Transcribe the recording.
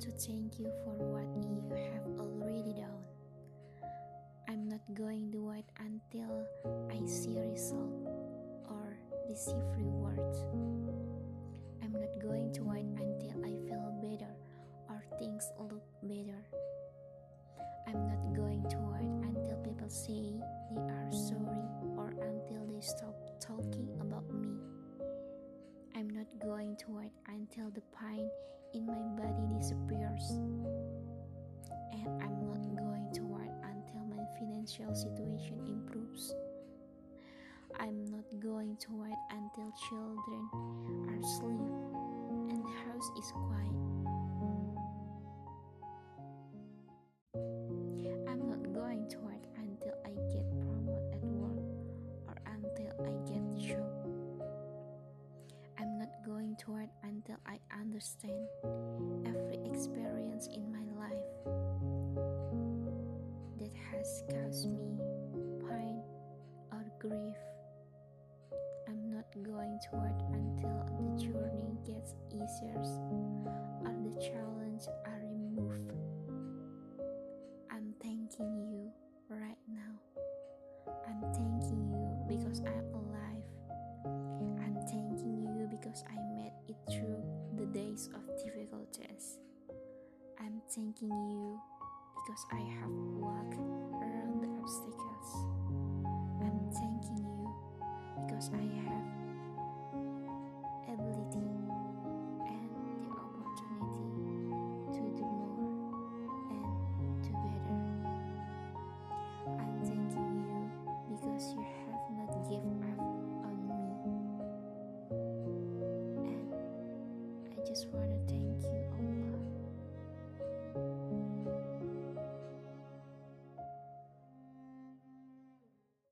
thank you for what you have already done. I'm not going to wait until I see result or receive rewards. I'm not going to wait until I feel better or things look better. I'm not going to wait until people say they are sorry or until they stop talking about me. I'm not going to wait until the pain in my body disappears. And I'm not going to wait until my financial situation improves. I'm not going to wait until children are asleep and the house is quiet. Understand every experience in my life that has caused me pain or grief. I'm not going to wait until the journey gets easier or the challenge are removed. I'm thanking you right now. I'm thanking you because I'm thanking you because I have walked around the obstacles. I'm thanking you because I have ability and the opportunity to do more and do better. I'm thanking you because you have not given up on me. And I just want